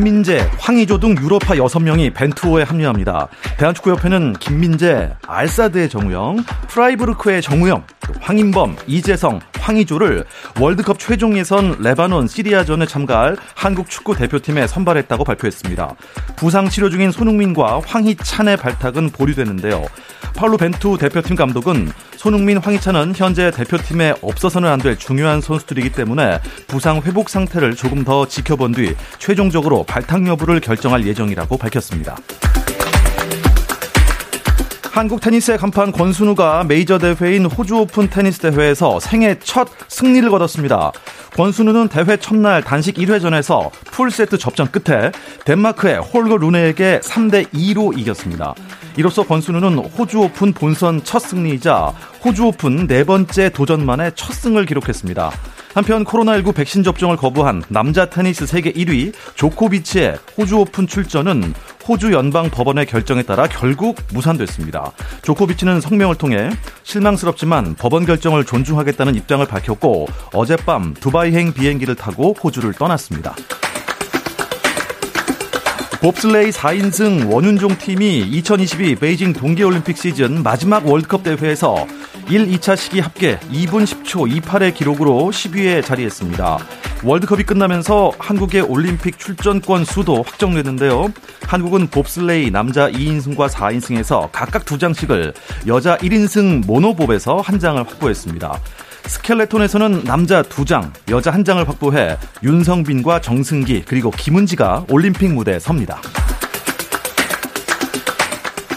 김민재, 황의조 등 유럽파 6명이 벤투호에 합류합니다. 대한축구협회는 김민재, 알사드의 정우영, 프라이부르크의 정우영, 황인범, 이재성, 황의조를 월드컵 최종 예선 레바논 시리아전에 참가할 한국 축구 대표팀에 선발했다고 발표했습니다. 부상 치료 중인 손흥민과 황희찬의 발탁은 보류되는데요. 파울루 벤투 대표팀 감독은 손흥민, 황희찬은 현재 대표팀에 없어서는 안 될 중요한 선수들이기 때문에 부상 회복 상태를 조금 더 지켜본 뒤 최종적으로 발탁 여부를 결정할 예정이라고 밝혔습니다. 한국 테니스의 간판 권순우가 메이저 대회인 호주 오픈 테니스 대회에서 생애 첫 승리를 거뒀습니다. 권순우는 대회 첫날 단식 1회전에서 풀세트 접전 끝에 덴마크의 홀거 루네에게 3대 2로 이겼습니다. 이로써 권순우는 호주 오픈 본선 첫 승리이자 호주 오픈 네 번째 도전 만에 첫 승을 기록했습니다. 한편 코로나19 백신 접종을 거부한 남자 테니스 세계 1위 조코비치의 호주 오픈 출전은 호주 연방 법원의 결정에 따라 결국 무산됐습니다. 조코비치는 성명을 통해 실망스럽지만 법원 결정을 존중하겠다는 입장을 밝혔고 어젯밤 두바이행 비행기를 타고 호주를 떠났습니다. 봅슬레이 4인승 원윤종 팀이 2022 베이징 동계올림픽 시즌 마지막 월드컵 대회에서 1, 2차 시기 합계 2분 10초 28의 기록으로 10위에 자리했습니다. 월드컵이 끝나면서 한국의 올림픽 출전권 수도 확정됐는데요. 한국은 봅슬레이 남자 2인승과 4인승에서 각각 2장씩을 여자 1인승 모노봅에서 한 장을 확보했습니다. 스켈레톤에서는 남자 2장, 여자 1장을 확보해 윤성빈과 정승기 그리고 김은지가 올림픽 무대에 섭니다.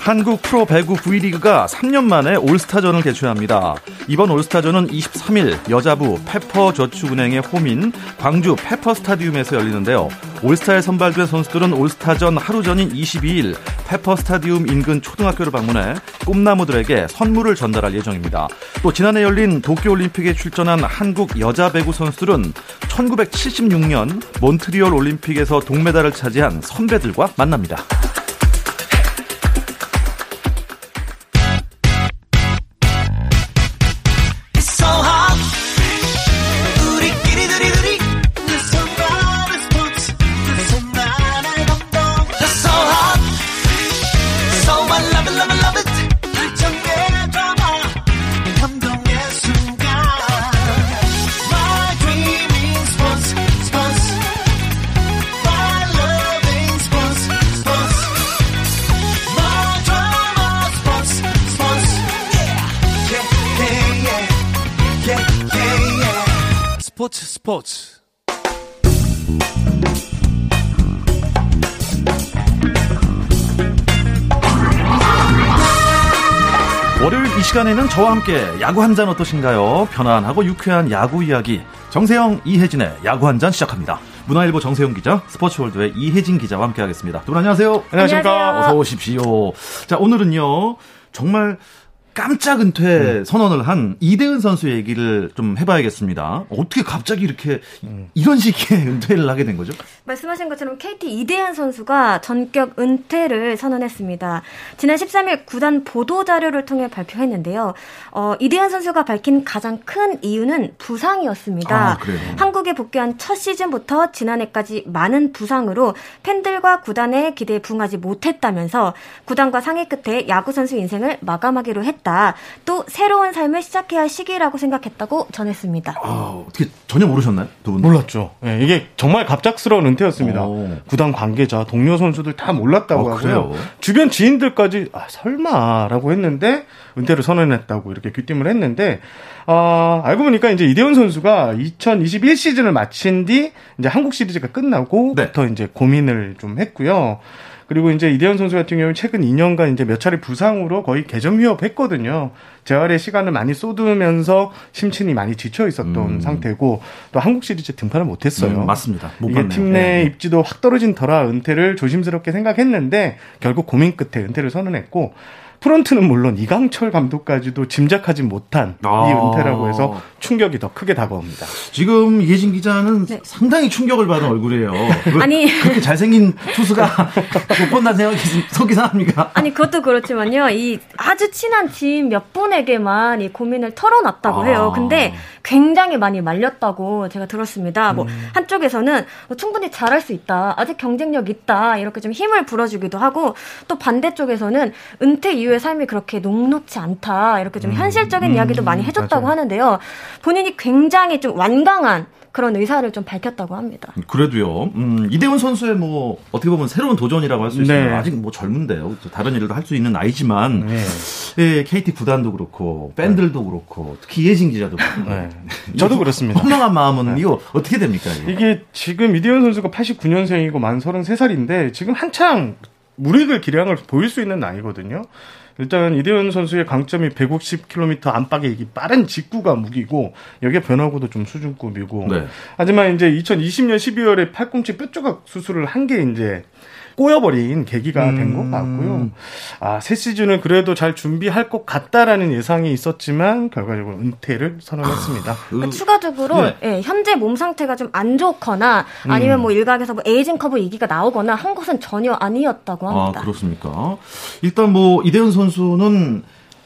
한국 프로 배구 V리그가 3년 만에 올스타전을 개최합니다. 이번 올스타전은 23일 여자부 페퍼저축은행의 홈인 광주 페퍼스타디움에서 열리는데요. 올스타에 선발된 선수들은 올스타전 하루 전인 22일 페퍼스타디움 인근 초등학교를 방문해 꿈나무들에게 선물을 전달할 예정입니다. 또 지난해 열린 도쿄올림픽에 출전한 한국 여자 배구 선수들은 1976년 몬트리올 올림픽에서 동메달을 차지한 선배들과 만납니다. 스포츠 스포츠 월요일 이 시간에는 저와 함께 야구 한 잔 어떠신가요? 편안하고 유쾌한 야구 이야기 정세영 이혜진의 야구 한 잔 시작합니다. 문화일보 정세영 기자, 스포츠월드의 이혜진 기자와 함께하겠습니다. 두 분 안녕하세요. 안녕하십니까. 어서 오십시오. 자 오늘은요 정말 깜짝 은퇴 음. 선언을 한 이대은 선수 얘기를 좀 해봐야겠습니다. 어떻게 갑자기 이렇게 음. 이런 시기에 은퇴를 하게 된 거죠? 말씀하신 것처럼 KT 이대은 선수가 전격 은퇴를 선언했습니다. 지난 13일 구단 보도 자료를 통해 발표했는데요. 어, 이대은 선수가 밝힌 가장 큰 이유는 부상이었습니다. 아, 한국에 복귀한 첫 시즌부터 지난해까지 많은 부상으로 팬들과 구단의 기대에 부응하지 못했다면서 구단과 상의 끝에 야구 선수 인생을 마감하기로 했다. 했다. 또 새로운 삶을 시작해야 할 시기라고 생각했다고 전했습니다. 아, 어떻게 전혀 모르셨나요? 두 분? 몰랐죠. 네, 이게 정말 갑작스러운 은퇴였습니다. 오. 구단 관계자, 동료 선수들 다 몰랐다고 어, 하고요. 그래요? 주변 지인들까지 아, 설마라고 했는데 은퇴를 선언했다고 이렇게 귀띔을 했는데 어, 알고 보니까 이제 이대훈 선수가 2021 시즌을 마친 뒤 이제 한국 시리즈가 끝나고부터 네. 이제 고민을 좀 했고요. 그리고 이제 이대현 선수 같은 경우는 최근 2년간 이제 몇 차례 부상으로 거의 개점 위협했거든요. 재활의 시간을 많이 쏟으면서 심신이 많이 지쳐 있었던 음. 상태고 또 한국 시리즈 등판을 못했어요. 음, 맞습니다. 이게 팀내 네. 입지도 확 떨어진 터라 은퇴를 조심스럽게 생각했는데 결국 고민 끝에 은퇴를 선언했고 프런트는 물론 이강철 감독까지도 짐작하지 못한 아. 이 은퇴라고 해서 충격이 더 크게 다가옵니다. 지금 이혜진 기자는 네. 상당히 충격을 받은 얼굴이에요. 아니 그렇게 잘생긴 투수가 못 본다는 생각이 속이 상합니까? 아니 그것도 그렇지만요. 이 아주 친한 팀몇 분에게만 이 고민을 털어놨다고 아. 해요. 근데 굉장히 많이 말렸다고 제가 들었습니다. 뭐 음. 뭐 한쪽에서는 충분히 잘할 수 있다. 아직 경쟁력 있다. 이렇게 좀 힘을 불어주기도 하고 또 반대쪽에서는 은퇴 이후 에 삶이 그렇게 녹록치 않다. 이렇게 좀 음. 현실적인 음. 이야기도 많이 해줬다고 맞아요. 하는데요. 본인이 굉장히 좀 완강한 그런 의사를 좀 밝혔다고 합니다. 그래도요. 음, 이대훈 선수의 뭐 어떻게 보면 새로운 도전이라고 할 수 있어요. 네. 아직 뭐 젊은데요. 다른 일도 할 수 있는 나이지만 네. 예, KT 구단도 그렇고 팬들도 네. 그렇고 특히 이혜진 기자도 네. 저도 그렇습니다. 허망한 마음은 네. 이거 어떻게 됩니까? 이거? 이게 지금 이대훈 선수가 89년생이고 만 33살인데 지금 한창 무리를 기량을 보일 수 있는 나이거든요. 일단 이대현 선수의 강점이 150km 안팎의 이 빠른 직구가 무기고 여기에 변화구도 좀 수준급이고 네. 하지만 이제 2020년 12월에 팔꿈치 뼈조각 수술을 한 게 이제 꼬여버린 계기가 음. 된것 같고요. 아, 새 시즌은 그래도 잘 준비할 것 같다라는 예상이 있었지만 결과적으로 은퇴를 선언했습니다. 아, 그러니까 추가적으로 네. 예, 현재 몸 상태가 좀 안 좋거나 아니면 음. 뭐 일각에서 뭐 에이징 커브 얘기가 나오거나 한 것은 전혀 아니었다고 합니다. 아, 그렇습니까? 일단 뭐 이대훈 선수는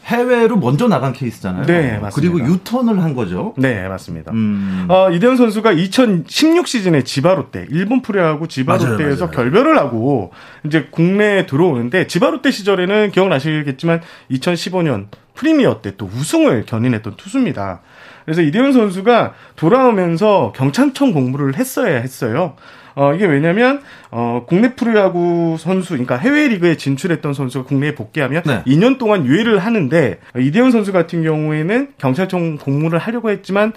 해외로 먼저 나간 케이스잖아요. 네, 맞습니다. 그리고 유턴을 한 거죠. 네, 맞습니다. 음. 어, 이대현 선수가 2016 시즌에 지바롯데 일본 프로야구 지바롯데에서 결별을 하고 이제 국내에 들어오는데 지바롯데 시절에는 기억나시겠지만 2015년 프리미어 때 또 우승을 견인했던 투수입니다. 그래서 이대현 선수가 돌아오면서 경찰청 공부를 했어야 했어요. 어, 이게 왜냐면, 어, 국내 프로야구 선수, 그러니까 해외 리그에 진출했던 선수가 국내에 복귀하면 네. 2년 동안 유예를 하는데, 이대현 선수 같은 경우에는 경찰청 공무를 하려고 했지만,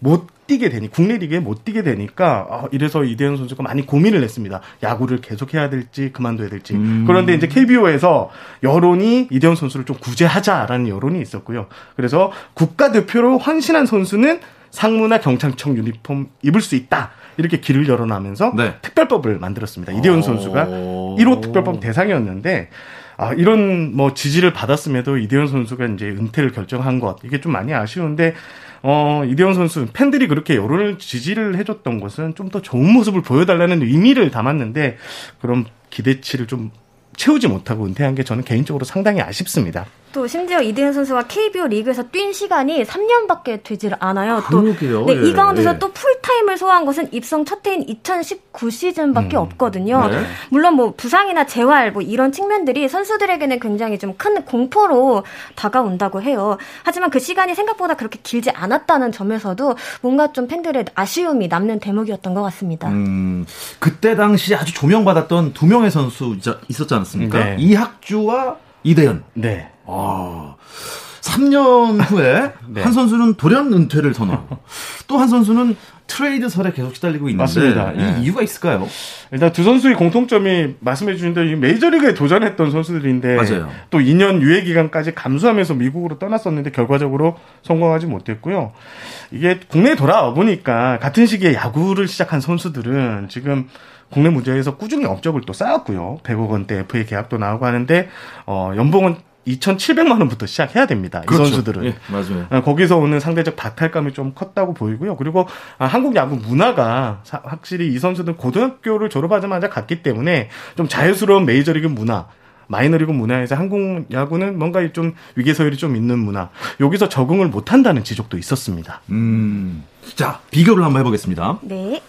못 뛰게 되니 국내 리그에 못 뛰게 되니까 어, 이래서 이대현 선수가 많이 고민을 했습니다. 야구를 계속해야 될지 그만둬야 될지. 음. 그런데 이제 KBO에서 여론이 이대현 선수를 좀 구제하자라는 여론이 있었고요. 그래서 국가대표로 헌신한 선수는 상무나 경찰청 유니폼 입을 수 있다. 이렇게 길을 열어나면서 네. 특별법을 만들었습니다. 이대훈 선수가 1호 특별법 대상이었는데 아, 이런 뭐 지지를 받았음에도 이대훈 선수가 이제 은퇴를 결정한 것 이게 좀 많이 아쉬운데 어, 이대훈 선수 팬들이 그렇게 여론을 지지를 해줬던 것은 좀 더 좋은 모습을 보여달라는 의미를 담았는데 그런 기대치를 좀 채우지 못하고 은퇴한 게 저는 개인적으로 상당히 아쉽습니다. 또 심지어 이대현 선수가 KBO 리그에서 뛴 시간이 3년밖에 되질 않아요. 또 그러게요. 네, 예, 이 가운데서 예. 또 풀타임을 소화한 것은 입성 첫 해인 2019 시즌밖에 음. 없거든요. 네. 물론 뭐 부상이나 재활 뭐 이런 측면들이 선수들에게는 굉장히 좀 큰 공포로 다가온다고 해요. 하지만 그 시간이 생각보다 그렇게 길지 않았다는 점에서도 뭔가 좀 팬들의 아쉬움이 남는 대목이었던 것 같습니다. 음, 그때 당시 아주 조명받았던 두 명의 선수 있었지 않습니까? 네. 이학주와 이대현. 네. 아. 3년 후에 네. 한 선수는 돌연 은퇴를 선언하고 또 한 선수는 트레이드설에 계속 시달리고 있는데 맞습니다. 이 네. 이유가 있을까요? 일단 두 선수의 공통점이 말씀해 주신 대로 메이저리그에 도전했던 선수들인데 맞아요. 또 2년 유예 기간까지 감수하면서 미국으로 떠났었는데 결과적으로 성공하지 못했고요. 이게 국내에 돌아와 보니까 같은 시기에 야구를 시작한 선수들은 지금 국내 무대에서 꾸준히 업적을 또 쌓았고요. 100억 원대 FA 계약도 나오고 하는데 어 연봉은 2,700만 원부터 시작해야 됩니다. 그렇죠. 이 선수들은. 예, 맞아요. 어, 거기서 오는 상대적 박탈감이 좀 컸다고 보이고요. 그리고 아, 한국 야구 문화가 사, 확실히 이 선수들 고등학교를 졸업하자마자 갔기 때문에 좀 자유스러운 메이저리그 문화 마이너리그 문화에서 한국 야구는 뭔가 좀 위계서열이 좀 있는 문화. 여기서 적응을 못 한다는 지적도 있었습니다. 음. 자, 비교를 한번 해보겠습니다. 네.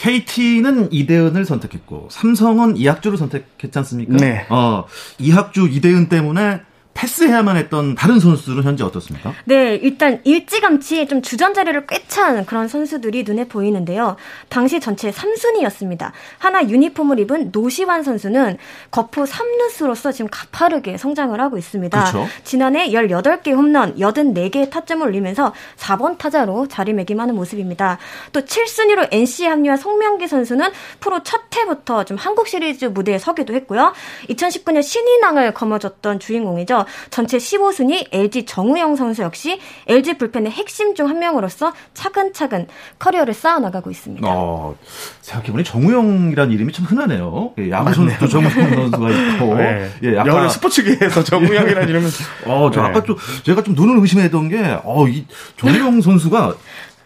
KT는 이대은을 선택했고 삼성은 이학주를 선택했지 않습니까? 네. 어, 이학주 이대은 때문에 패스해야만 했던 다른 선수들은 현재 어떻습니까? 네, 일단 일찌감치 좀 주전자리를 꿰찬 그런 선수들이 눈에 보이는데요. 당시 전체 3순위였습니다. 하나 유니폼을 입은 노시환 선수는 거포 3루수로서 지금 가파르게 성장을 하고 있습니다. 그렇죠. 지난해 18개 홈런, 84개의 타점을 올리면서 4번 타자로 자리매김하는 모습입니다. 또 7순위로 NC 합류한 송명기 선수는 프로 첫 해부터 좀 한국 시리즈 무대에 서기도 했고요. 2019년 신인왕을 거머쥐었던 주인공이죠. 전체 15순위 LG 정우영 선수 역시 LG 불펜의 핵심 중 한 명으로서 차근차근 커리어를 쌓아나가고 있습니다. 어, 생각해보니 정우영이라는 이름이 참 흔하네요. 예, 야구 선수도 정우영 선수가 있고. 네. 예, 약간 스포츠계에서 정우영이라는 이름은. 어, 저 네. 아까 좀 제가 좀 눈을 의심했던 게, 어, 이 정우영 선수가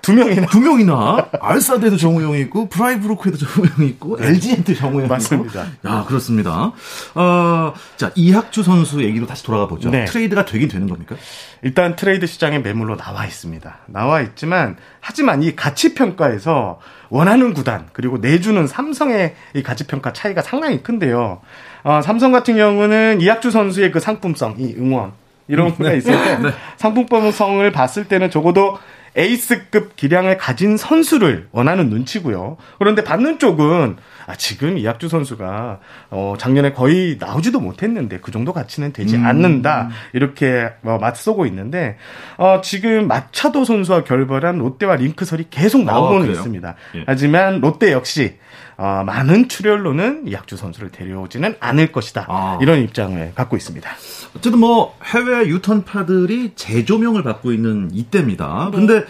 두 명이나 두 명이나 알사드에도 정우영이 있고 프라이부르크에도 정우영이 있고 네. LG에도 정우영이 맞습니다. 있고. 야 그렇습니다. 어, 자 이학주 선수 얘기로 다시 돌아가 보죠. 네. 트레이드가 되긴 되는 겁니까? 일단 트레이드 시장에 매물로 나와 있습니다. 나와 있지만 하지만 이 가치 평가에서 원하는 구단 그리고 내주는 삼성의 이 가치 평가 차이가 상당히 큰데요. 어, 삼성 같은 경우는 이학주 선수의 그 상품성, 이 응원 이런 음, 네. 가 있을 때 네. 상품성을 봤을 때는 적어도 에이스급 기량을 가진 선수를 원하는 눈치고요. 그런데 받는 쪽은 아, 지금 이학주 선수가 어, 작년에 거의 나오지도 못했는데 그 정도 가치는 되지 음. 않는다 이렇게 어, 맞서고 있는데 어, 지금 마차도 선수와 결별한 롯데와 링크설이 계속 나오고는 어, 있습니다. 예. 하지만 롯데 역시 어, 많은 출혈로는 이학주 선수를 데려오지는 않을 것이다. 아. 이런 입장을 갖고 있습니다. 어쨌든 뭐 해외 유턴파들이 재조명을 받고 있는 이때입니다. 네. 근데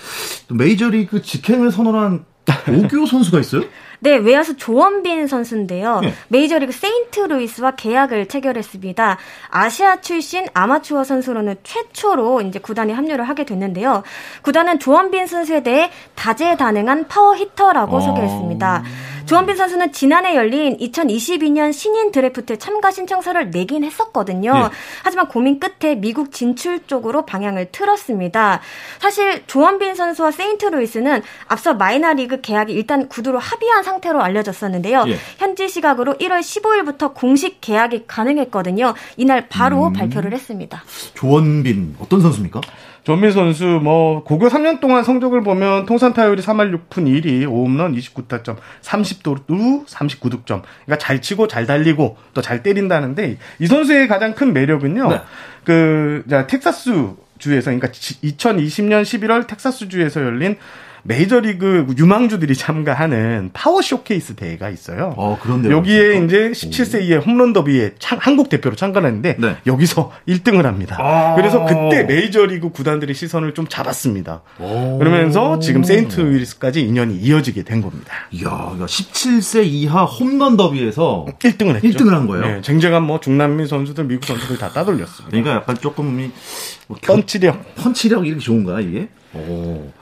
메이저리그 직행을 선언한 오교 선수가 있어요? 네, 외야수 조원빈 선수인데요. 네. 메이저리그 세인트루이스와 계약을 체결했습니다. 아시아 출신 아마추어 선수로는 최초로 이제 구단에 합류를 하게 됐는데요. 구단은 조원빈 선수에 대해 다재다능한 파워 히터라고 어... 소개했습니다. 조원빈 선수는 지난해 열린 2022년 신인 드래프트 참가 신청서를 내긴 했었거든요. 네. 하지만 고민 끝에 미국 진출 쪽으로 방향을 틀었습니다. 사실 조원빈 선수와 세인트루이스는 앞서 마이너리그 계약이 일단 구두로 합의한 상태로 알려졌었는데요. 예. 현지 시각으로 1월 15일부터 공식 계약이 가능했거든요. 이날 바로 음. 발표를 했습니다. 조원빈 어떤 선수입니까? 조원빈 선수 뭐 고교 3년 동안 성적을 보면 통산 타율이 3할 6푼 1리, 5홈런 29타점, 30도루 39득점. 그러니까 잘 치고 잘 달리고 또 잘 때린다는데 이 선수의 가장 큰 매력은요. 네. 그 자, 텍사스 주에서 그러니까 2020년 11월 텍사스 주에서 열린 메이저리그 유망주들이 참가하는 파워 쇼케이스 대회가 있어요. 어, 그런데 여기에 맞습니까? 이제 17세 이하 홈런 더비에 참, 한국 대표로 참가했는데 네. 여기서 1등을 합니다. 아~ 그래서 그때 메이저리그 구단들이 시선을 좀 잡았습니다. 그러면서 지금 세인트 루이스까지 인연이 이어지게 된 겁니다. 이야, 17세 이하 홈런 더비에서 1등을 했죠. 1등을 한 거예요. 네, 쟁쟁한 뭐 중남미 선수들, 미국 선수들 다 따돌렸습니다. 그러니까 약간 조금 뭐 펀치력, 펀치력 이렇게 좋은가 이게? 오.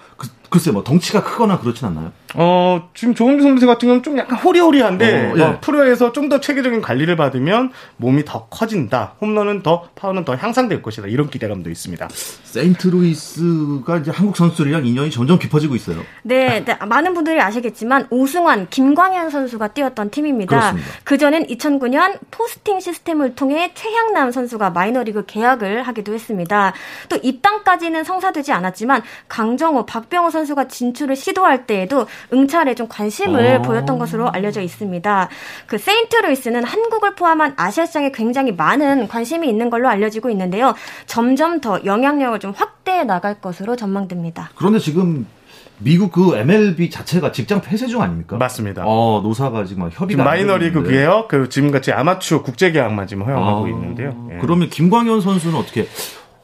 글쎄 뭐 덩치가 크거나 그렇진 않나요? 어 지금 조원빈 선수 같은 경우는 좀 약간 호리호리한데 어, 예. 어, 프로에서 좀 더 체계적인 관리를 받으면 몸이 더 커진다. 홈런은 더 파워는 더 향상될 것이다. 이런 기대감도 있습니다. 세인트루이스가 이제 한국 선수들이랑 인연이 점점 깊어지고 있어요. 네, 네 많은 분들이 아시겠지만 오승환, 김광현 선수가 뛰었던 팀입니다. 그 전엔 2009년 포스팅 시스템을 통해 최향남 선수가 마이너리그 계약을 하기도 했습니다. 또 입당까지는 성사되지 않았지만 강정호, 박병호 선수 선수가 진출을 시도할 때에도 응찰에 좀 관심을 어. 보였던 것으로 알려져 있습니다. 그 세인트루이스는 한국을 포함한 아시아 시장에 굉장히 많은 관심이 있는 걸로 알려지고 있는데요. 점점 더 영향력을 좀 확대해 나갈 것으로 전망됩니다. 그런데 지금 미국 그 MLB 자체가 직장 폐쇄 중 아닙니까? 맞습니다. 어, 노사가 지금 협의가 마이너리그 계약, 그 지금 같이 아마추어 국제 계약만 지금 허용하고 아, 있는데요. 예. 그러면 김광현 선수는 어떻게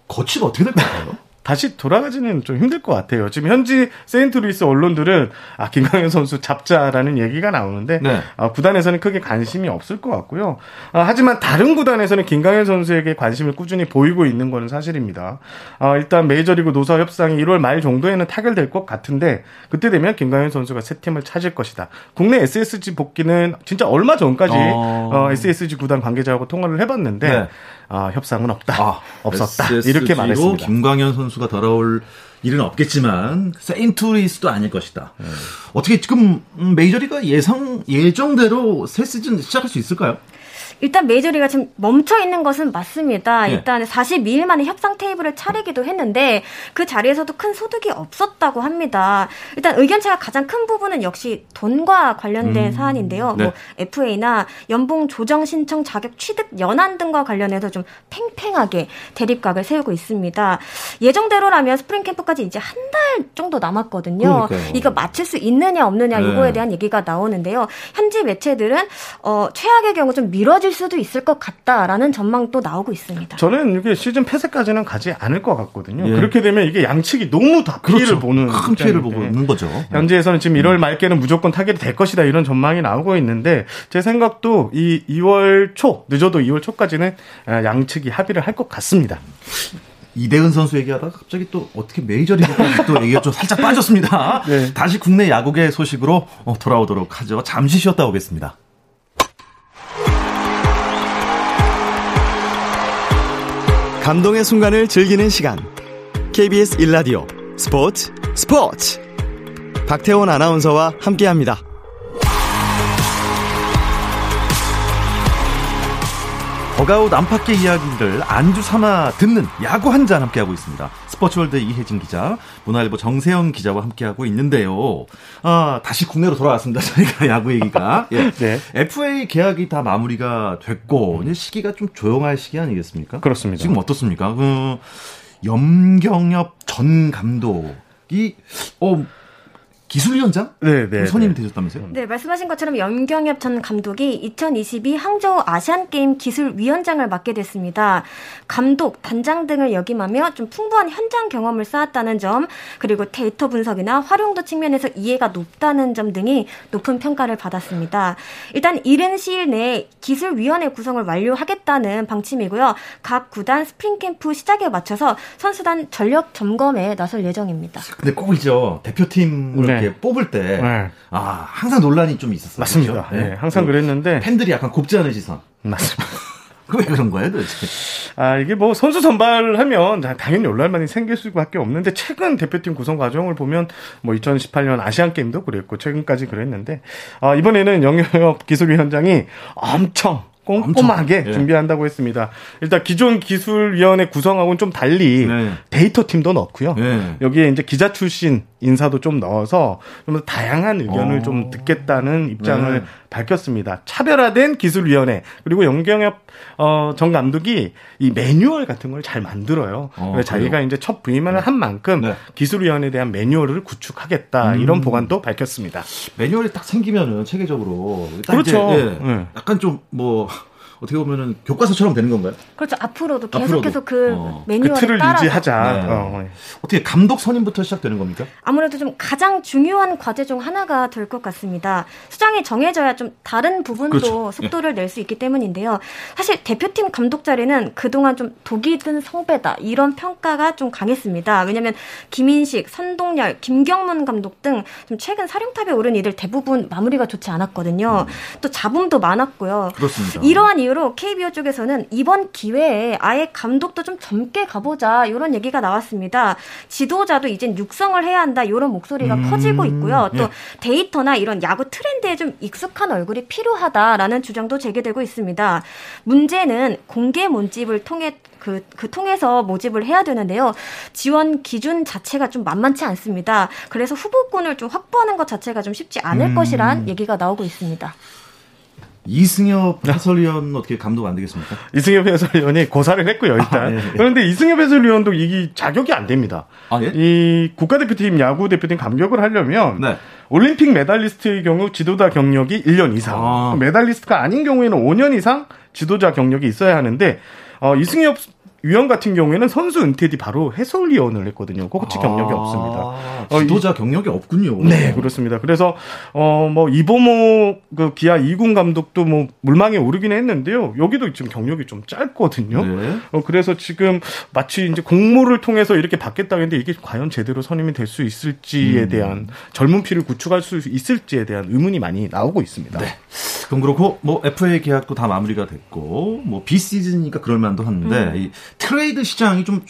거취가 어떻게 될것 같아요? 다시 돌아가지는 좀 힘들 것 같아요. 지금 현지 세인트루이스 언론들은 아 김광현 선수 잡자라는 얘기가 나오는데 네. 아, 구단에서는 크게 관심이 없을 것 같고요. 아, 하지만 다른 구단에서는 김광현 선수에게 관심을 꾸준히 보이고 있는 것은 사실입니다. 아, 일단 메이저리그 노사 협상이 1월 말 정도에는 타결될 것 같은데 그때 되면 김강현 선수가 새 팀을 찾을 것이다. 국내 SSG 복귀는 진짜 얼마 전까지 어... 어, SSG 구단 관계자하고 통화를 해봤는데 네. 아, 협상은 없다. 아, 없었다. 이렇게 말했습니다. 김광현 선수가 돌아올 일은 없겠지만 세인트루이스도 아닐 것이다. 네. 어떻게 지금 메이저리가 예상 예정대로 새 시즌 시작할 수 있을까요? 일단 메이저리가 지금 멈춰 있는 것은 맞습니다. 예. 일단 42일 만에 협상 테이블을 차리기도 했는데 그 자리에서도 큰 소득이 없었다고 합니다. 일단 의견 차가 가장 큰 부분은 역시 돈과 관련된 음, 사안인데요. 네. 뭐 FA나 연봉 조정 신청 자격 취득 연한 등과 관련해서 좀 팽팽하게 대립각을 세우고 있습니다. 예정대로라면 스프링 캠프까지 이제 한 달 정도 남았거든요. 그러니까요. 이거 맞출 수 있느냐 없느냐 네. 이거에 대한 얘기가 나오는데요. 현지 매체들은 어, 최악의 경우 좀 미뤄질 수도 있을 것 같다라는 전망도 나오고 있습니다. 저는 이게 시즌 폐쇄까지는 가지 않을 것 같거든요. 예. 그렇게 되면 이게 양측이 너무 다 피해를 그렇죠. 보는 큰 피해를 보고 있는 거죠. 현지에서는 지금 1월 음. 말께는 무조건 타결이 될 것이다 이런 전망이 나오고 있는데 제 생각도 이 2월 초 늦어도 2월 초까지는 아, 양측이 합의를 할 것 같습니다. 이대은 선수 얘기하다가 갑자기 또 어떻게 메이저리그까지 또 얘기가 좀 살짝 빠졌습니다. 네. 다시 국내 야구계 소식으로 어, 돌아오도록 하죠. 잠시 쉬었다 오겠습니다. 감동의 순간을 즐기는 시간. KBS 일라디오 스포츠 스포츠. 박태원 아나운서와 함께합니다. 버가웃 안팎의 이야기를 안주 삼아 듣는 야구 한 잔 함께하고 있습니다. 스포츠월드 이혜진 기자, 문화일보 정세영 기자와 함께하고 있는데요. 아, 다시 국내로 돌아왔습니다. 저희가 야구 얘기가. 예. 네. FA 계약이 다 마무리가 됐고, 이제 시기가 좀 조용할 시기 아니겠습니까? 그렇습니다. 지금 어떻습니까? 그, 염경엽 전 감독이, 어, 기술위원장? 네, 네. 선임이 네. 되셨다면서요? 네, 말씀하신 것처럼 염경엽 전 감독이 2022 항저우 아시안게임 기술위원장을 맡게 됐습니다. 감독, 단장 등을 역임하며 좀 풍부한 현장 경험을 쌓았다는 점, 그리고 데이터 분석이나 활용도 측면에서 이해가 높다는 점 등이 높은 평가를 받았습니다. 일단 이른 시일 내에 기술위원회 구성을 완료하겠다는 방침이고요. 각 구단 스프링 캠프 시작에 맞춰서 선수단 전력 점검에 나설 예정입니다. 근데 꼭 있죠. 대표팀을 네. 이렇게 뽑을 때, 네. 아, 항상 논란이 좀 있었어요. 맞습니다. 그렇죠? 네. 네. 항상 그 그랬는데. 팬들이 약간 곱지 않은 시선. 맞습니다. 왜 그런 거예요, 도대체? 아, 이게 뭐 선수 선발하면 당연히 논란만이 생길 수밖에 없는데 최근 대표팀 구성 과정을 보면 뭐 2018년 아시안 게임도 그랬고 최근까지 그랬는데 아, 이번에는 영역 기술위원장이 엄청 꼼꼼하게 예. 준비한다고 했습니다. 일단 기존 기술위원회 구성하고는 좀 달리 네. 데이터 팀도 넣고요. 네. 여기에 이제 기자 출신 인사도 좀 넣어서 좀 다양한 의견을 오. 좀 어. 듣겠다는 입장을 네. 밝혔습니다. 차별화된 기술위원회 그리고 영경엽 어, 전 감독이 이 매뉴얼 같은 걸 잘 만들어요. 어, 자기가 이제 첫 부임을 네. 한 만큼 네. 기술위원회에 대한 매뉴얼을 구축하겠다 음. 이런 보관도 밝혔습니다. 매뉴얼이 딱 생기면은 체계적으로 그렇죠. 이제, 예, 네. 약간 좀 뭐 어떻게 보면은 교과서처럼 되는 건가요? 그렇죠. 앞으로도 계속해서 그 어. 매뉴얼을 그 틀을 따라서. 유지하자. 네. 어. 떻게 감독 선임부터 시작되는 겁니까? 아무래도 좀 가장 중요한 과제 중 하나가 될 것 같습니다. 수장이 정해져야 좀 다른 부분도 그렇죠. 속도를 낼수 있기 때문인데요. 사실 대표팀 감독 자리는 그동안 좀 독이 든 성배다 이런 평가가 좀 강했습니다. 왜냐하면 김인식, 선동열, 김경문 감독 등좀 최근 사령탑에 오른 이들 대부분 마무리가 좋지 않았거든요. 음. 또 잡음도 많았고요. 그렇습니다. 이러한 이유 로 KBO 쪽에서는 이번 기회에 아예 감독도 좀 젊게 가보자 이런 얘기가 나왔습니다. 지도자도 이젠 육성을 해야 한다 이런 목소리가 음, 커지고 있고요. 또 예. 데이터나 이런 야구 트렌드에 좀 익숙한 얼굴이 필요하다라는 주장도 제기되고 있습니다. 문제는 공개 모집을 통해 그, 그 통해서 모집을 해야 되는데요. 지원 기준 자체가 좀 만만치 않습니다. 그래서 후보군을 좀 확보하는 것 자체가 좀 쉽지 않을 음. 것이란 얘기가 나오고 있습니다. 이승엽 해설위원 어떻게 감독 안 되겠습니까? 이승엽 해설위원이 고사를 했고요, 일단. 아, 예, 예. 그런데 이승엽 해설위원도 이게 자격이 안 됩니다. 아, 예? 이 국가대표팀, 야구 대표팀 감격을 하려면 네. 올림픽 메달리스트의 경우 지도자 경력이 1년 이상, 아. 메달리스트가 아닌 경우에는 5년 이상 지도자 경력이 있어야 하는데 어, 이승엽 위원 같은 경우에는 선수 은퇴 뒤 바로 해설위원을 했거든요. 코치 경력이 아, 없습니다. 어, 지도자 어, 경력이 없군요. 네, 그렇습니다. 그래서 어 뭐 이보모 그 기아 2군 감독도 뭐 물망에 오르긴 했는데요. 여기도 지금 경력이 좀 짧거든요. 네. 어 그래서 지금 마치 이제 공모를 통해서 이렇게 받겠다고 했는데 이게 과연 제대로 선임이 될 수 있을지에 음. 대한 젊은 피를 구축할 수 있을지에 대한 의문이 많이 나오고 있습니다. 네. 그럼 그렇고 뭐 FA 계약도 다 마무리가 됐고 뭐 비시즌이니까 그럴 만도 한데 음. 이 트레이드 시장이 좀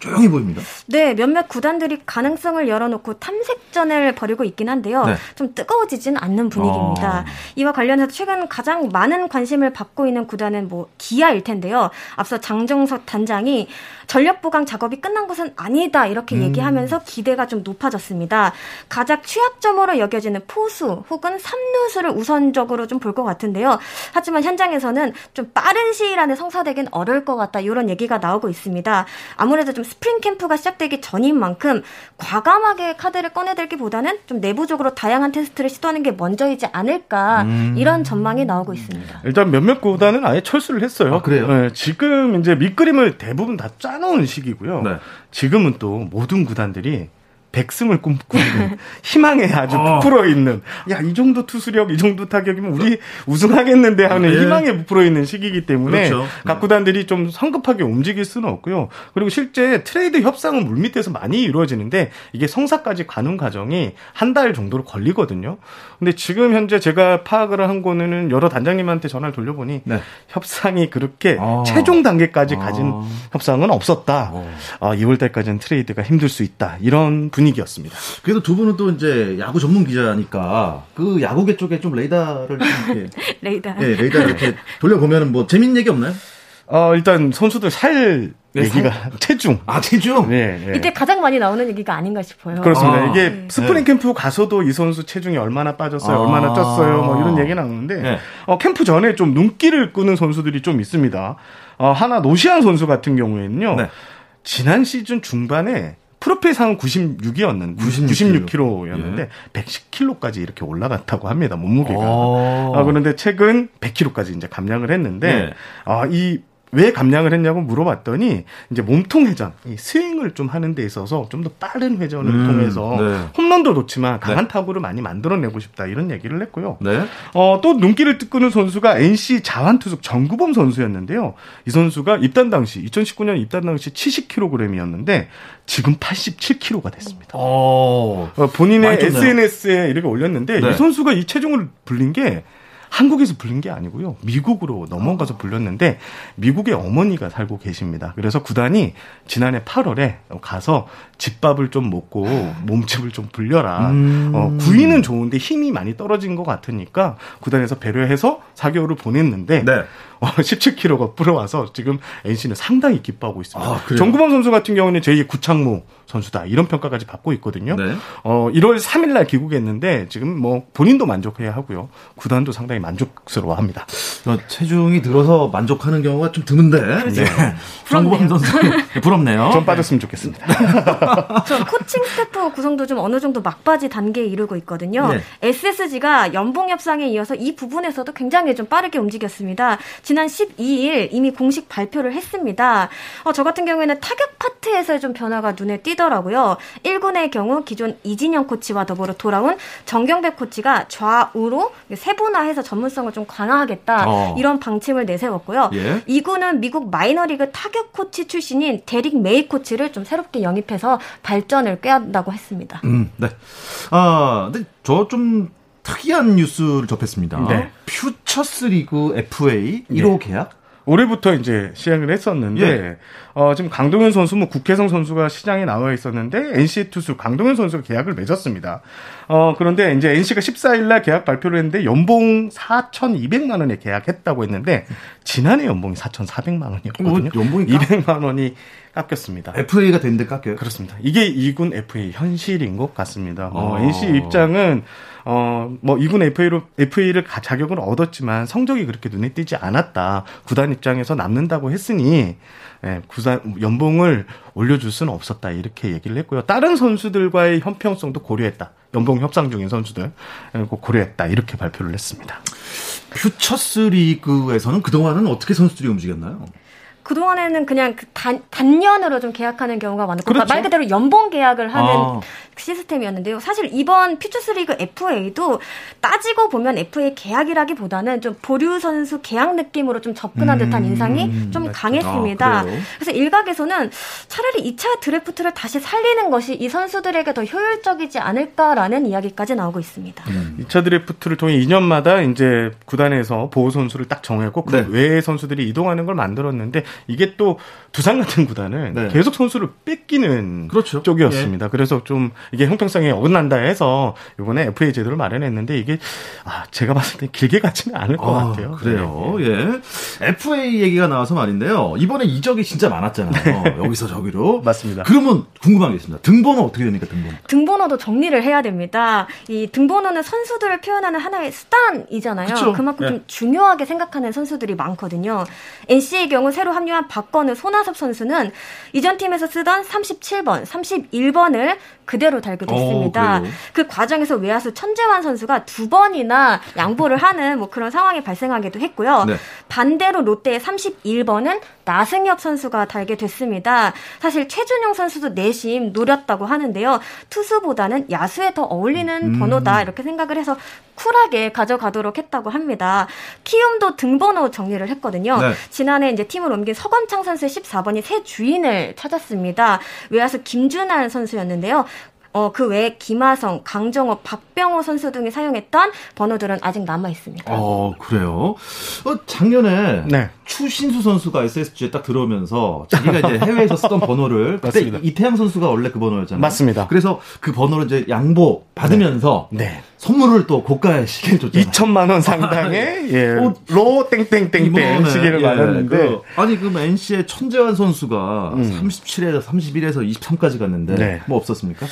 조용히 보입니다. 네, 몇몇 구단들이 가능성을 열어놓고 탐색전을 벌이고 있긴 한데요. 네. 좀 뜨거워지진 않는 분위기입니다. 어. 이와 관련해서 최근 가장 많은 관심을 받고 있는 구단은 뭐 기아일 텐데요. 앞서 장정석 단장이 전력 보강 작업이 끝난 것은 아니다 이렇게 음. 얘기하면서 기대가 좀 높아졌습니다. 가장 취약점으로 여겨지는 포수 혹은 삼루수를 우선적으로 좀 볼 것 같은데요. 하지만 현장에서는 좀 빠른 시일 안에 성사되긴 어려울 것 같다 이런 얘기가 나오고 있습니다. 아무래도 좀 스프링 캠프가 시작되기 전인 만큼 과감하게 카드를 꺼내들기보다는 좀 내부적으로 다양한 테스트를 시도하는 게 먼저이지 않을까 음. 이런 전망이 나오고 있습니다. 일단 몇몇 구단은 아예 철수를 했어요. 아, 그래요? 네, 지금 이제 밑그림을 대부분 다 짜놓은 시기고요. 네. 지금은 또 모든 구단들이 우승을 꿈꾸는 희망에 아주 어. 부풀어 있는 야 이 정도 투수력 이 정도 타격이면 우리 우승하겠는데 하는 네. 희망에 부풀어 있는 시기이기 때문에 그렇죠. 각 네. 구단들이 좀 성급하게 움직일 수는 없고요. 그리고 실제 트레이드 협상은 물밑에서 많이 이루어지는데 이게 성사까지 가는 과정이 한 달 정도로 걸리거든요. 근데 지금 현재 제가 파악을 한 거는 여러 단장님한테 전화를 돌려보니 네. 협상이 그렇게 아. 최종 단계까지 가진 아. 협상은 없었다. 어. 아, 2월 달까지는 트레이드가 힘들 수 있다. 이런 분위기였습니다. 그래도 두 분은 또 이제 야구 전문 기자니까 그 야구계 쪽에 좀 레이더를 이렇게 레이더. 네, 레이더 이렇게 돌려보면 뭐 재밌는 얘기 없나요? 어, 일단 선수들 살 네, 얘기가 살... 체중. 아, 체중? 네, 네, 이때 가장 많이 나오는 얘기가 아닌가 싶어요. 그렇습니다. 아, 이게 네. 스프링 캠프 가서도 이 선수 체중이 얼마나 빠졌어요, 아, 얼마나 쪘어요, 뭐 이런 얘기 나오는데, 네. 어, 캠프 전에 좀 눈길을 끄는 선수들이 좀 있습니다. 어, 하나 노시환 선수 같은 경우에는요, 네. 지난 시즌 중반에 프로필 상은 96이었는데 96kg. 96kg였는데 예. 110kg까지 이렇게 올라갔다고 합니다. 몸무게가. 어. 아, 그런데 최근 100kg까지 이제 감량을 했는데 예. 아, 이 왜 감량을 했냐고 물어봤더니 이제 몸통 회전, 이 스윙을 좀 하는 데 있어서 좀 더 빠른 회전을 음, 통해서 네. 홈런도 좋지만 강한 네. 타구를 많이 만들어내고 싶다 이런 얘기를 했고요. 네. 어, 또 눈길을 끄는 선수가 NC 자완투숙 정구범 선수였는데요. 이 선수가 입단 당시 2019년 입단 당시 70kg이었는데 지금 87kg가 됐습니다. 어, 어 본인의 SNS에 이렇게 올렸는데 네. 이 선수가 이 체중을 불린 게 한국에서 불린 게 아니고요. 미국으로 넘어가서 불렸는데 미국의 어머니가 살고 계십니다. 그래서 구단이 지난해 8월에 가서 집밥을 좀 먹고 몸집을 좀 불려라. 음. 어, 구위는 좋은데 힘이 많이 떨어진 것 같으니까 구단에서 배려해서 4개월을 보냈는데 네. 어, 17kg가 불어와서 지금 NC는 상당히 기뻐하고 있습니다. 아, 정구범 선수 같은 경우는 제2의 구창모 선수다 이런 평가까지 받고 있거든요. 네. 어, 1월 3일 날 귀국했는데 지금 뭐 본인도 만족해야 하고요. 구단도 상당히 만족스러워합니다. 어, 체중이 늘어서 만족하는 경우가 좀 드문데 네. 정구범 선수 부럽네요. 좀 빠졌으면 좋겠습니다. 저 코칭 스태프 구성도 좀 어느 정도 막바지 단계에 이르고 있거든요. 네. SSG가 연봉 협상에 이어서 이 부분에서도 굉장히 좀 빠르게 움직였습니다. 지난 12일 이미 공식 발표를 했습니다. 어, 저 같은 경우에는 타격 파트에서 좀 변화가 눈에 띄더라고요. 1군의 경우 기존 이진영 코치와 더불어 돌아온 정경배 코치가 좌우로 세분화해서 전문성을 좀 강화하겠다 어. 이런 방침을 내세웠고요. 예? 2군은 미국 마이너리그 타격 코치 출신인 데릭 메이 코치를 좀 새롭게 영입해서 발전을 꾀한다고 했습니다. 음, 네. 아, 근데 저좀 특이한 뉴스를 접했습니다. 네. 퓨처스 리그 FA 1호 네. 계약? 올해부터 이제 시행을 했었는데 예. 어, 지금 강동현 선수, 뭐 국회성 선수가 시장에 나와 있었는데 NC 투수 강동현 선수가 계약을 맺었습니다. 어, 그런데 이제 NC가 14일 날 계약 발표를 했는데 연봉 4,200만 원에 계약했다고 했는데 지난해 연봉이 4,400만 원이었거든요. 어, 연봉이 200만 원이 깎였습니다. FA가 됐는데 깎여요? 그렇습니다. 이게 2군 FA 현실인 것 같습니다. 어, NC 입장은 어, 뭐 2군 FA로 FA를 자격을 얻었지만 성적이 그렇게 눈에 띄지 않았다. 구단 입장에서 남는다고 했으니 예, 구단 연봉을 올려줄 수는 없었다 이렇게 얘기를 했고요. 다른 선수들과의 형평성도 고려했다. 연봉 협상 중인 선수들 고려했다 이렇게 발표를 했습니다. 퓨처스 리그에서는 그동안은 어떻게 선수들이 움직였나요? 그동안에는 그냥 그 단, 단년으로 좀 계약하는 경우가 많았고 그렇죠. 말 그대로 연봉 계약을 하는 아. 시스템이었는데요. 사실 이번 퓨처스리그 FA도 따지고 보면 FA 계약이라기보다는 좀 보류 선수 계약 느낌으로 좀 접근한 듯한 음, 인상이 좀 강했습니다. 아, 그래서 일각에서는 차라리 2차 드래프트를 다시 살리는 것이 이 선수들에게 더 효율적이지 않을까라는 이야기까지 나오고 있습니다. 음. 2차 드래프트를 통해 2년마다 이제 구단에서 보호 선수를 딱 정했고 그 네. 외의 선수들이 이동하는 걸 만들었는데 이게 또 두산 같은 구단은 네. 계속 선수를 뺏기는 그렇죠. 쪽이었습니다. 예. 그래서 좀 이게 형평성에 어긋난다 해서 이번에 FA 제도를 마련했는데 이게 아, 제가 봤을 때 길게 가지는 않을 것 아, 같아요. 그래요. 네. 예. FA 얘기가 나와서 말인데요. 이번에 이적이 진짜 많았잖아요. 네. 여기서 저기로. 맞습니다. 그러면 궁금한 게 있습니다. 등번호 어떻게 됩니까? 등번호. 등번호도 정리를 해야 됩니다. 이 등번호는 선수들을 표현하는 하나의 수단이잖아요. 그쵸? 그만큼 네. 좀 중요하게 생각하는 선수들이 많거든요. NC의 경우 새로 합류한 박건우, 손아섭 선수는 이전 팀에서 쓰던 37번, 31번을 그대로 달게 됐습니다. 오, 그 과정에서 외야수 천재환 선수가 두 번이나 양보를 하는 뭐 그런 상황이 발생하기도 했고요. 네. 반대로 롯데의 31번은 나승엽 선수가 달게 됐습니다. 사실 최준용 선수도 내심 노렸다고 하는데요. 투수보다는 야수에 더 어울리는 음. 번호다 이렇게 생각을 해서 쿨하게 가져가도록 했다고 합니다. 키움도 등번호 정리를 했거든요. 네. 지난해 이제 팀을 옮긴 서건창 선수의 14번이 새 주인을 찾았습니다. 외야수 김준환 선수였는데요. 어, 그 외에 김하성, 강정호, 박병호 선수 등이 사용했던 번호들은 아직 남아 있습니다. 어, 그래요. 어, 작년에 네. 추신수 선수가 SSG에 딱 들어오면서 자기가 이제 해외에서 쓰던 번호를 그때 이태양 선수가 원래 그 번호였잖아요. 맞습니다. 그래서 그 번호를 이제 양보 받으면서 네. 네. 선물을 또 고가의 시계를 줬잖아요. 2천만 원 상당의 예, 어, 로 땡땡땡땡 시계를 예, 받았는데 그, 아니 그럼 NC의 천재환 선수가 음. 37에서 31에서 23까지 갔는데 네. 뭐 없었습니까?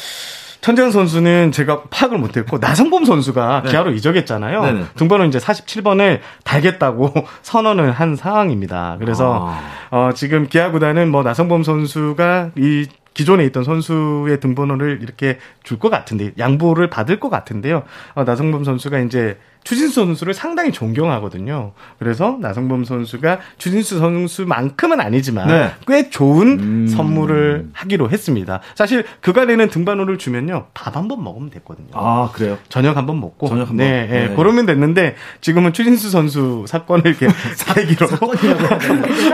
천재환 선수는 제가 파악을 못했고 나성범 선수가 네. 기아로 이적했잖아요. 네네. 등번호 이제 47번을 달겠다고 선언을 한 상황입니다. 그래서 아. 어, 지금 기아 구단은 뭐 나성범 선수가 이 기존에 있던 선수의 등번호를 이렇게 줄 것 같은데 양보를 받을 것 같은데요. 어, 나성범 선수가 이제 추진수 선수를 상당히 존경하거든요. 그래서 나성범 선수가 추진수 선수만큼은 아니지만 네. 꽤 좋은 음. 선물을 하기로 했습니다. 사실 그간에는 등반호를 주면요 밥 한 번 먹으면 됐거든요. 아 그래요? 저녁 한 번 먹고 저녁 한 번. 네, 네. 네. 그러면 됐는데 지금은 추진수 선수 사건을 이렇게 계기로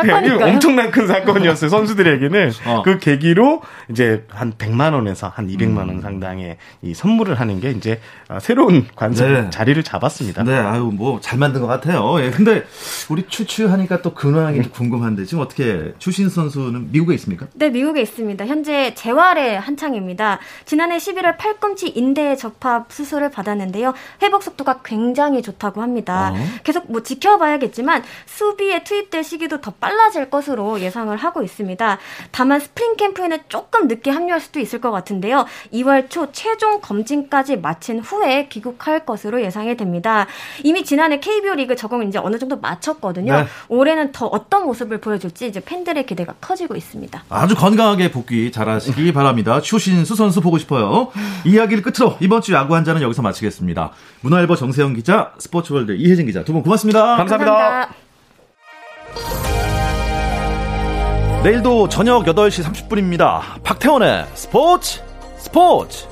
네, 엄청난 큰 사건이었어요. 선수들에게는 어. 그 계기로 이제 한 100만 원에서 한 200만 원 음. 상당의 이 선물을 하는 게 이제 새로운 관습 네. 자리를 잡았습니다. 같습니다. 네, 아유 뭐 잘 만든 것 같아요. 예, 근데 우리 추추 하니까 또 근황이 음. 궁금한데 지금 어떻게 추신 선수는 미국에 있습니까? 네, 미국에 있습니다. 현재 재활의 한창입니다. 지난해 11월 팔꿈치 인대 접합 수술을 받았는데요. 회복 속도가 굉장히 좋다고 합니다. 어? 계속 뭐 지켜봐야겠지만 수비에 투입될 시기도 더 빨라질 것으로 예상을 하고 있습니다. 다만 스프링 캠프에는 조금 늦게 합류할 수도 있을 것 같은데요. 2월 초 최종 검진까지 마친 후에 귀국할 것으로 예상이 됩니다. 이미 지난해 KBO 리그 적응을 이제 어느 정도 마쳤거든요. 네. 올해는 더 어떤 모습을 보여줄지 이제 팬들의 기대가 커지고 있습니다. 아주 건강하게 복귀 잘하시기 바랍니다. 추신수 선수 보고 싶어요. 이야기를 끝으로 이번 주 야구 한 잔은 여기서 마치겠습니다. 문화일보 정세영 기자, 스포츠월드 이혜진 기자 두 분 고맙습니다. 감사합니다. 감사합니다. 내일도 저녁 8시 30분입니다. 박태원의 스포츠 스포츠